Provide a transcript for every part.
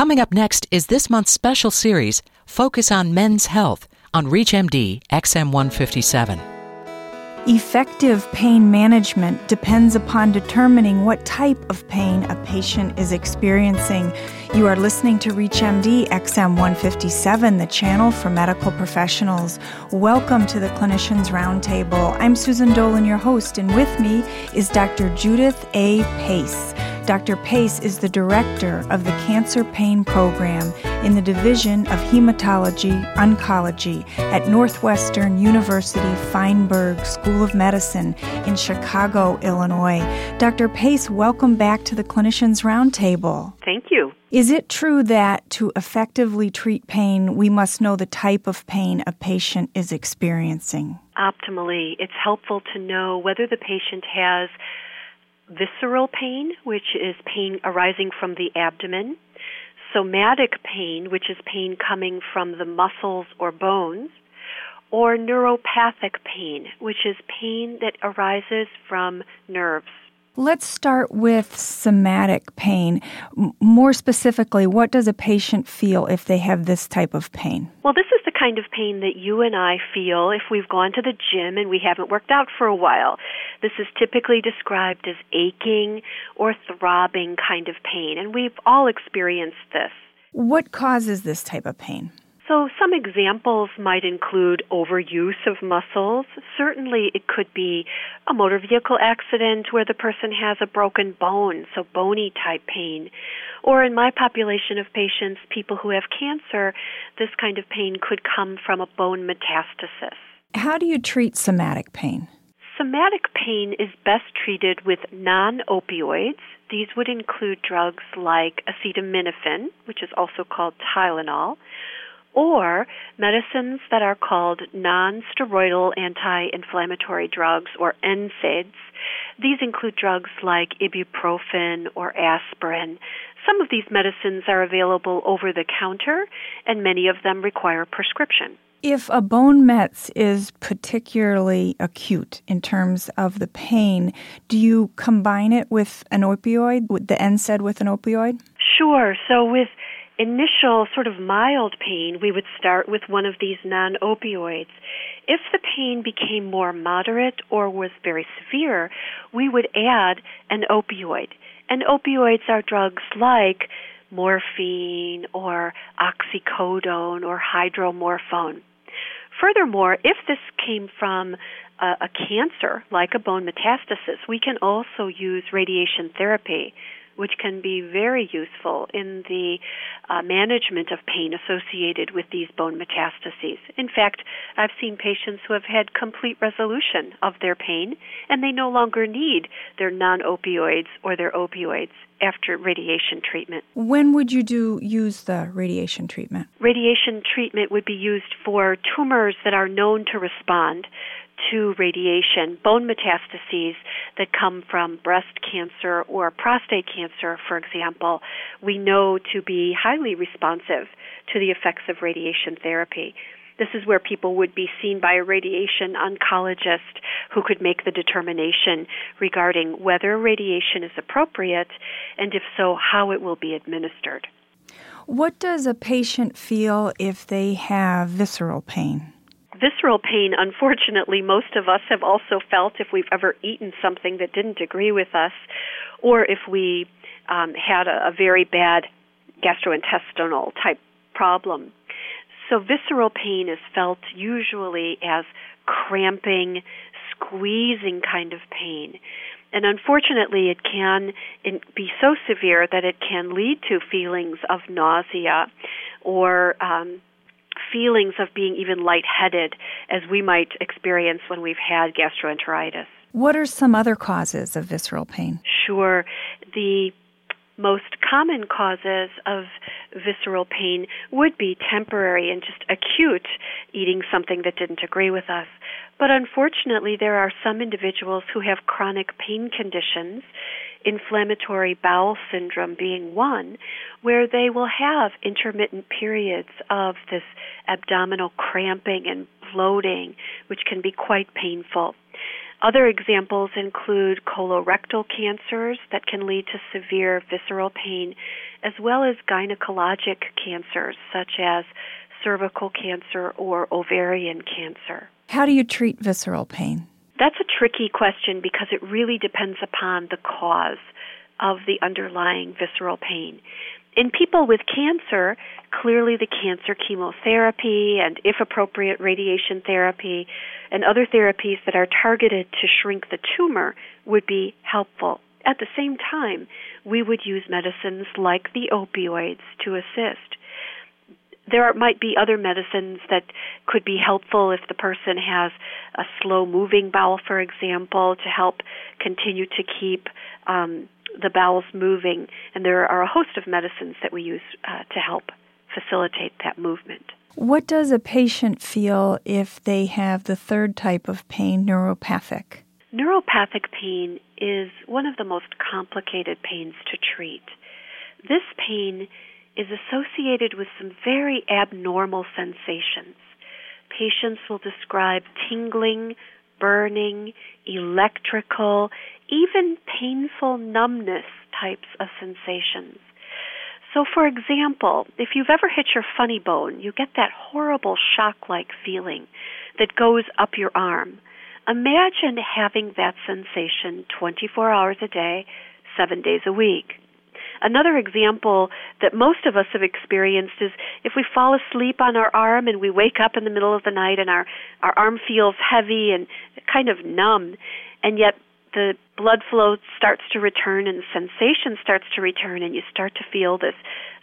Coming up next is this month's special series, Focus on Men's Health, on ReachMD XM157. Effective pain management depends upon determining what type of pain a patient is experiencing. You are listening to ReachMD XM157, the channel for medical professionals. Welcome to the Clinicians Roundtable. I'm Susan Dolan, your host, and with me is Dr. Judith A. Paice. Dr. Paice is the director of the Cancer Pain Program in the Division of Hematology Oncology at Northwestern University Feinberg School of Medicine in Chicago, Illinois. Dr. Paice, welcome back to the Clinicians Roundtable. Thank you. Is it true that to effectively treat pain, we must know the type of pain a patient is experiencing? Optimally, it's helpful to know whether the patient has visceral pain, which is pain arising from the abdomen, somatic pain, which is pain coming from the muscles or bones, or neuropathic pain, which is pain that arises from nerves. Let's start with somatic pain. more specifically, what does a patient feel if they have this type of pain? Well, this is kind of pain that you and I feel if we've gone to the gym and we haven't worked out for a while. This is typically described as aching or throbbing kind of pain, and we've all experienced this. What causes this type of pain? So, some examples might include overuse of muscles. Certainly, it could be a motor vehicle accident where the person has a broken bone, so bony type pain. Or in my population of patients, people who have cancer, this kind of pain could come from a bone metastasis. How do you treat somatic pain? Somatic pain is best treated with non opioids. These would include drugs like acetaminophen, which is also called Tylenol or medicines that are called non-steroidal anti-inflammatory drugs or NSAIDs. These include drugs like ibuprofen or aspirin. Some of these medicines are available over the counter and many of them require prescription. If a bone mets is particularly acute in terms of the pain, do you combine it with an opioid, with the NSAID with an opioid? Sure. So with initial sort of mild pain, we would start with one of these non opioids. If the pain became more moderate or was very severe, we would add an opioid. And opioids are drugs like morphine or oxycodone or hydromorphone. Furthermore, if this came from a, a cancer, like a bone metastasis, we can also use radiation therapy which can be very useful in the uh, management of pain associated with these bone metastases. In fact, I've seen patients who have had complete resolution of their pain and they no longer need their non opioids or their opioids after radiation treatment. When would you do use the radiation treatment? Radiation treatment would be used for tumors that are known to respond to radiation, bone metastases that come from breast cancer or prostate cancer, for example, we know to be highly responsive to the effects of radiation therapy. This is where people would be seen by a radiation oncologist who could make the determination regarding whether radiation is appropriate and if so, how it will be administered. What does a patient feel if they have visceral pain? Visceral pain, unfortunately, most of us have also felt if we've ever eaten something that didn't agree with us, or if we um, had a, a very bad gastrointestinal type problem. So, visceral pain is felt usually as cramping, squeezing kind of pain. And unfortunately, it can be so severe that it can lead to feelings of nausea or um, feelings of being even lightheaded as we might experience when we've had gastroenteritis. What are some other causes of visceral pain? Sure. The most common causes of visceral pain would be temporary and just acute eating something that didn't agree with us. But unfortunately, there are some individuals who have chronic pain conditions inflammatory bowel syndrome being one, where they will have intermittent periods of this abdominal cramping and bloating, which can be quite painful. Other examples include colorectal cancers that can lead to severe visceral pain, as well as gynecologic cancers such as cervical cancer or ovarian cancer. How do you treat visceral pain? That's a tricky question because it really depends upon the cause of the underlying visceral pain. In people with cancer, clearly the cancer chemotherapy and, if appropriate, radiation therapy and other therapies that are targeted to shrink the tumor would be helpful. At the same time, we would use medicines like the opioids to assist. There are, might be other medicines that could be helpful if the person has a slow moving bowel, for example, to help continue to keep um, the bowels moving. And there are a host of medicines that we use uh, to help facilitate that movement. What does a patient feel if they have the third type of pain, neuropathic? Neuropathic pain is one of the most complicated pains to treat. This pain is associated with some very abnormal sensations. Patients will describe tingling, burning, electrical, even painful numbness types of sensations. So, for example, if you've ever hit your funny bone, you get that horrible shock like feeling that goes up your arm. Imagine having that sensation 24 hours a day, seven days a week. Another example that most of us have experienced is if we fall asleep on our arm and we wake up in the middle of the night and our, our arm feels heavy and kind of numb, and yet the blood flow starts to return and sensation starts to return and you start to feel this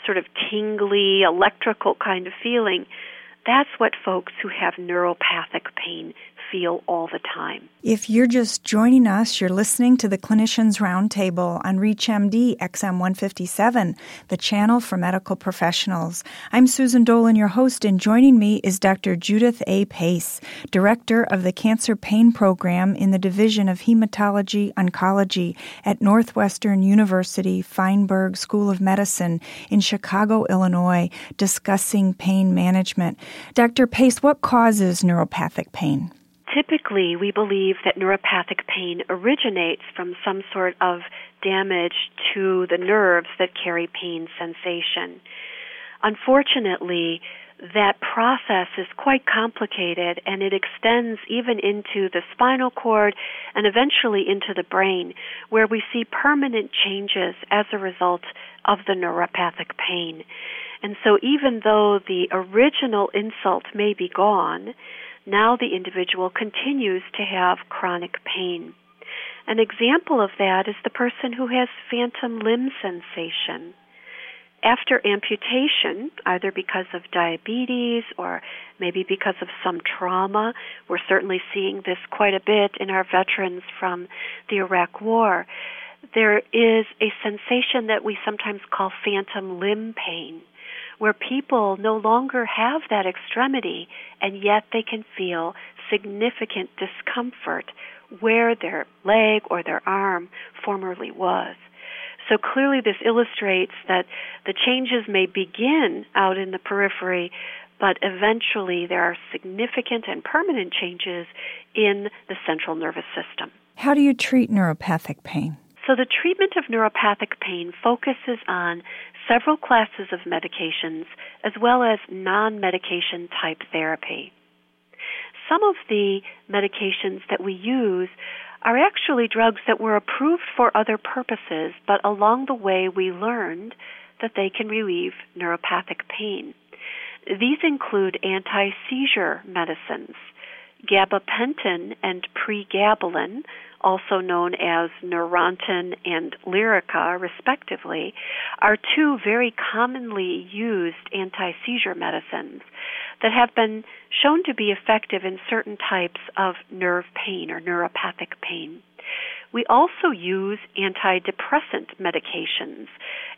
sort of tingly electrical kind of feeling that's what folks who have neuropathic pain feel all the time. If you're just joining us, you're listening to the Clinicians Roundtable on ReachMD XM 157, the channel for medical professionals. I'm Susan Dolan, your host, and joining me is Dr. Judith A. Paice, Director of the Cancer Pain Program in the Division of Hematology Oncology at Northwestern University Feinberg School of Medicine in Chicago, Illinois, discussing pain management. Dr. Paice, what causes neuropathic pain? Typically we believe that neuropathic pain originates from some sort of damage to the nerves that carry pain sensation. Unfortunately, that process is quite complicated and it extends even into the spinal cord and eventually into the brain, where we see permanent changes as a result of the neuropathic pain. And so, even though the original insult may be gone, now the individual continues to have chronic pain. An example of that is the person who has phantom limb sensation. After amputation, either because of diabetes or maybe because of some trauma, we're certainly seeing this quite a bit in our veterans from the Iraq War. There is a sensation that we sometimes call phantom limb pain where people no longer have that extremity and yet they can feel significant discomfort where their leg or their arm formerly was. So clearly, this illustrates that the changes may begin out in the periphery, but eventually there are significant and permanent changes in the central nervous system. How do you treat neuropathic pain? So, the treatment of neuropathic pain focuses on several classes of medications as well as non medication type therapy. Some of the medications that we use are actually drugs that were approved for other purposes, but along the way we learned that they can relieve neuropathic pain. These include anti seizure medicines. Gabapentin and pregabalin also known as Neurontin and Lyrica, respectively, are two very commonly used anti seizure medicines that have been shown to be effective in certain types of nerve pain or neuropathic pain. We also use antidepressant medications,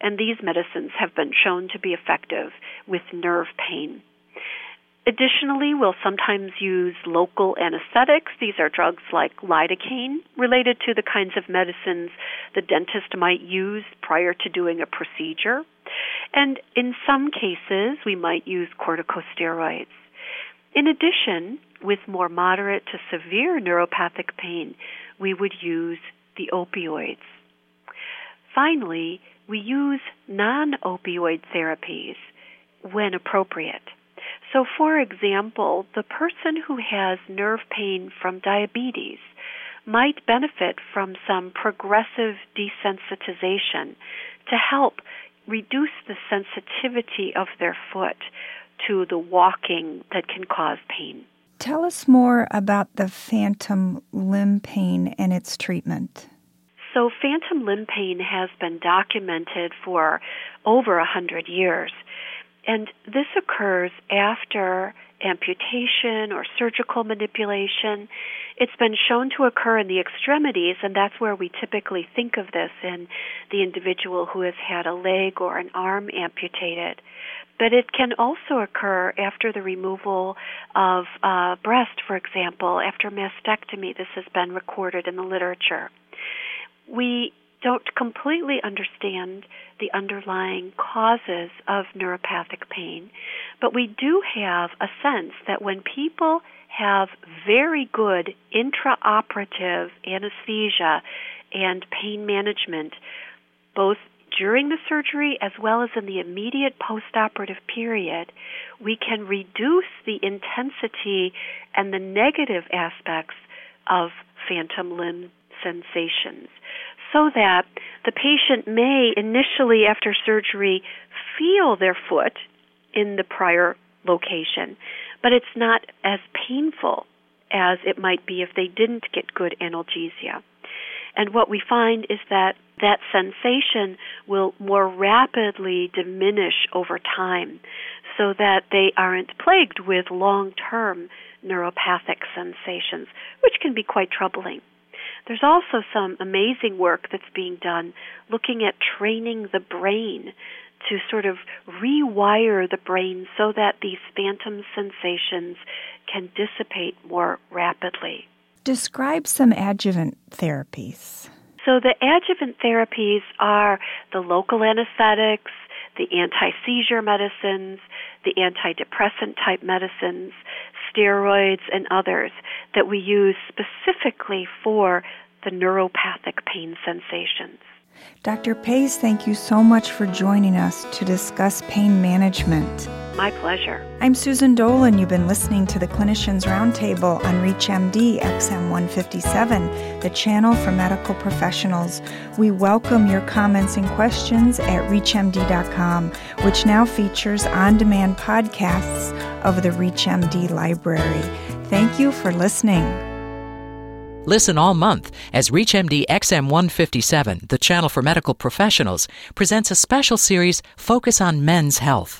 and these medicines have been shown to be effective with nerve pain. Additionally, we'll sometimes use local anesthetics. These are drugs like lidocaine, related to the kinds of medicines the dentist might use prior to doing a procedure. And in some cases, we might use corticosteroids. In addition, with more moderate to severe neuropathic pain, we would use the opioids. Finally, we use non opioid therapies when appropriate. So, for example, the person who has nerve pain from diabetes might benefit from some progressive desensitization to help reduce the sensitivity of their foot to the walking that can cause pain. Tell us more about the phantom limb pain and its treatment. So, phantom limb pain has been documented for over a hundred years. And this occurs after amputation or surgical manipulation. It's been shown to occur in the extremities, and that's where we typically think of this in the individual who has had a leg or an arm amputated. But it can also occur after the removal of uh, breast, for example, after mastectomy. This has been recorded in the literature. We don't completely understand the underlying causes of neuropathic pain, but we do have a sense that when people have very good intraoperative anesthesia and pain management, both during the surgery as well as in the immediate postoperative period, we can reduce the intensity and the negative aspects of phantom limb sensations so that the patient may initially after surgery feel their foot in the prior location, but it's not as painful as it might be if they didn't get good analgesia. And what we find is that that sensation will more rapidly diminish over time so that they aren't plagued with long term neuropathic sensations, which can be quite troubling. There's also some amazing work that's being done looking at training the brain to sort of rewire the brain so that these phantom sensations can dissipate more rapidly. Describe some adjuvant therapies. So, the adjuvant therapies are the local anesthetics, the anti seizure medicines, the antidepressant type medicines, steroids, and others that we use specifically for the neuropathic pain sensations. Dr. Paice, thank you so much for joining us to discuss pain management. My pleasure. I'm Susan Dolan. You've been listening to the Clinicians Roundtable on ReachMD XM 157, the channel for medical professionals. We welcome your comments and questions at ReachMD.com, which now features on demand podcasts of the ReachMD library. Thank you for listening. Listen all month as ReachMD XM157, the channel for medical professionals, presents a special series Focus on Men's Health.